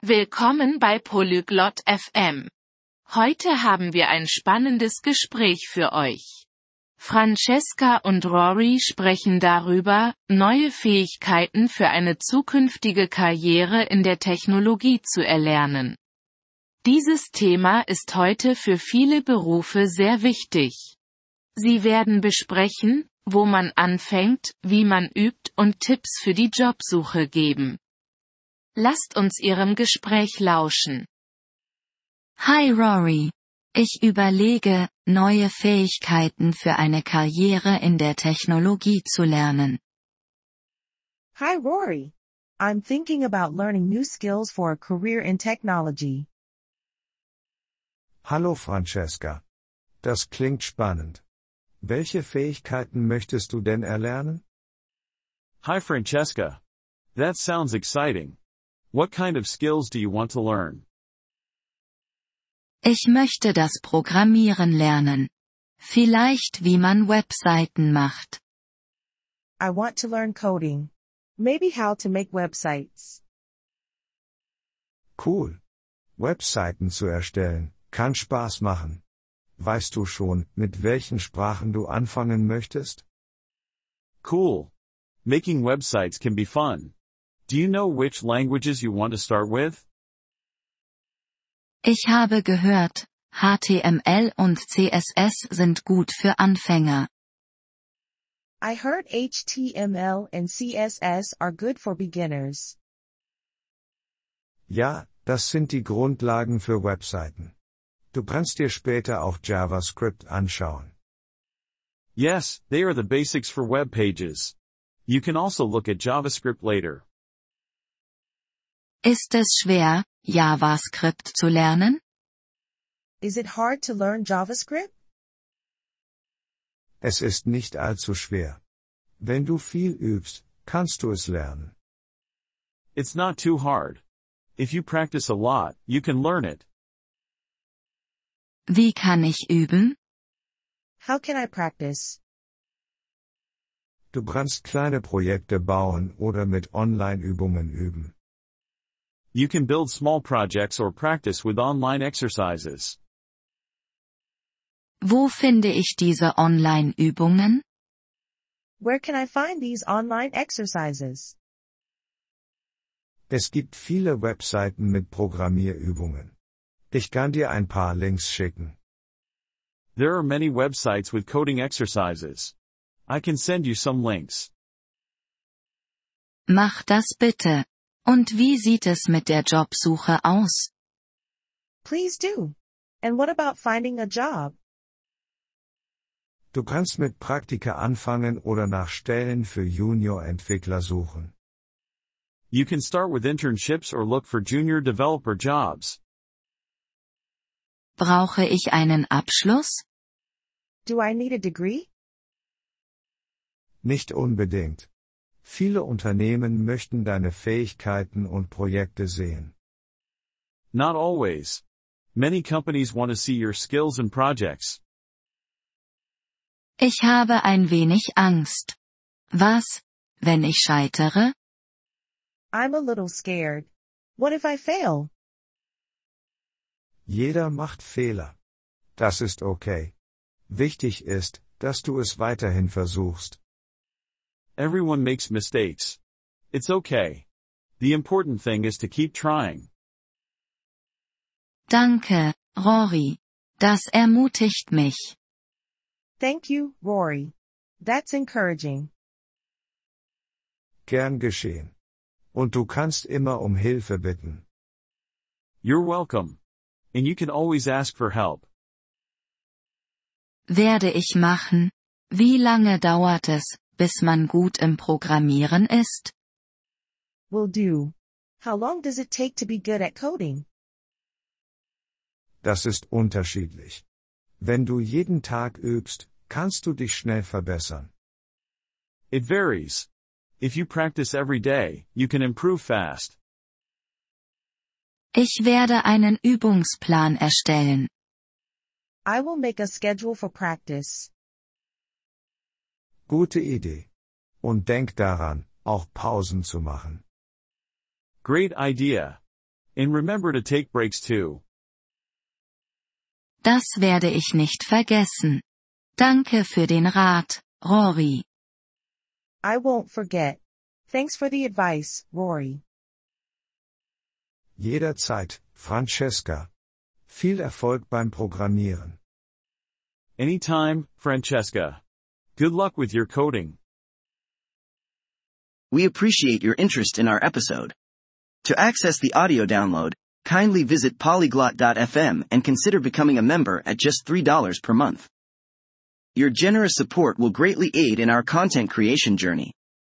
Willkommen bei Polyglot FM. Heute haben wir ein spannendes Gespräch für euch. Francesca und Rory sprechen darüber, neue Fähigkeiten für eine zukünftige Karriere in der Technologie zu erlernen. Dieses Thema ist heute für viele Berufe sehr wichtig. Sie werden besprechen, wo man anfängt, wie man übt und Tipps für die Jobsuche geben. Lasst uns Ihrem Gespräch lauschen. Hi Rory. Ich überlege, neue Fähigkeiten für eine Karriere in der Technologie zu lernen. Hi Rory. I'm thinking about learning new skills for a career in technology. Hallo Francesca. Das klingt spannend. Welche Fähigkeiten möchtest du denn erlernen? Hi Francesca. That sounds exciting. What kind of skills do you want to learn? Ich möchte das Programmieren lernen. Vielleicht wie man Webseiten macht. I want to learn coding. Maybe how to make websites. Cool. Webseiten zu erstellen, kann Spaß machen. Weißt du schon, mit welchen Sprachen du anfangen möchtest? Cool. Making websites can be fun. Do you know which languages you want to start with? Ich habe gehört, HTML und CSS sind gut für Anfänger. I heard HTML and CSS are good for beginners. Ja, das sind die Grundlagen für Webseiten. Du kannst dir später auch JavaScript anschauen. Yes, they are the basics for web pages. You can also look at JavaScript later. Ist es schwer, JavaScript zu lernen? Is it hard to learn JavaScript? Es ist nicht allzu schwer. Wenn du viel übst, kannst du es lernen. It's not too hard. If you practice a lot, you can learn it. Wie kann ich üben? How can I practice? Du kannst kleine Projekte bauen oder mit Online-Übungen üben. You can build small projects or practice with online exercises. Wo finde ich diese Online-Übungen? Where can I find these online exercises? Es gibt viele Webseiten mit Programmierübungen. Ich kann dir ein paar Links schicken. There are many websites with coding exercises. I can send you some links. Mach das bitte. Und wie sieht es mit der Jobsuche aus? Please do. And what about finding a job? Du kannst mit Praktika anfangen oder nach Stellen für Junior-Entwickler suchen. You can start with internships or look for junior developer jobs. Brauche ich einen Abschluss? Do I need a degree? Nicht unbedingt. Viele Unternehmen möchten deine Fähigkeiten und Projekte sehen. Not always. Many companies want to see your skills and projects. Ich habe ein wenig Angst. Was, wenn ich scheitere? I'm a little scared. What if I fail? Jeder macht Fehler. Das ist okay. Wichtig ist, dass du es weiterhin versuchst. Everyone makes mistakes. It's okay. The important thing is to keep trying. Danke, Rory. Das ermutigt mich. Thank you, Rory. That's encouraging. Gern geschehen. Und du kannst immer um Hilfe bitten. You're welcome. And you can always ask for help. Werde ich machen. Wie lange dauert es, bis man gut im Programmieren ist? Will do. How long does it take to be good at coding? Das ist unterschiedlich. Wenn du jeden Tag übst, kannst du dich schnell verbessern. It varies. If you practice every day, you can improve fast. Ich werde einen Übungsplan erstellen. I will make a schedule for practice. Gute Idee. Und denk daran, auch Pausen zu machen. Great idea. And remember to take breaks too. Das werde ich nicht vergessen. Danke für den Rat, Rory. I won't forget. Thanks for the advice, Rory. Jederzeit, Francesca. Viel Erfolg beim Programmieren. Anytime, Francesca. Good luck with your coding. We appreciate your interest in our episode. To access the audio download, kindly visit polyglot.fm and consider becoming a member at just $3 per month. Your generous support will greatly aid in our content creation journey.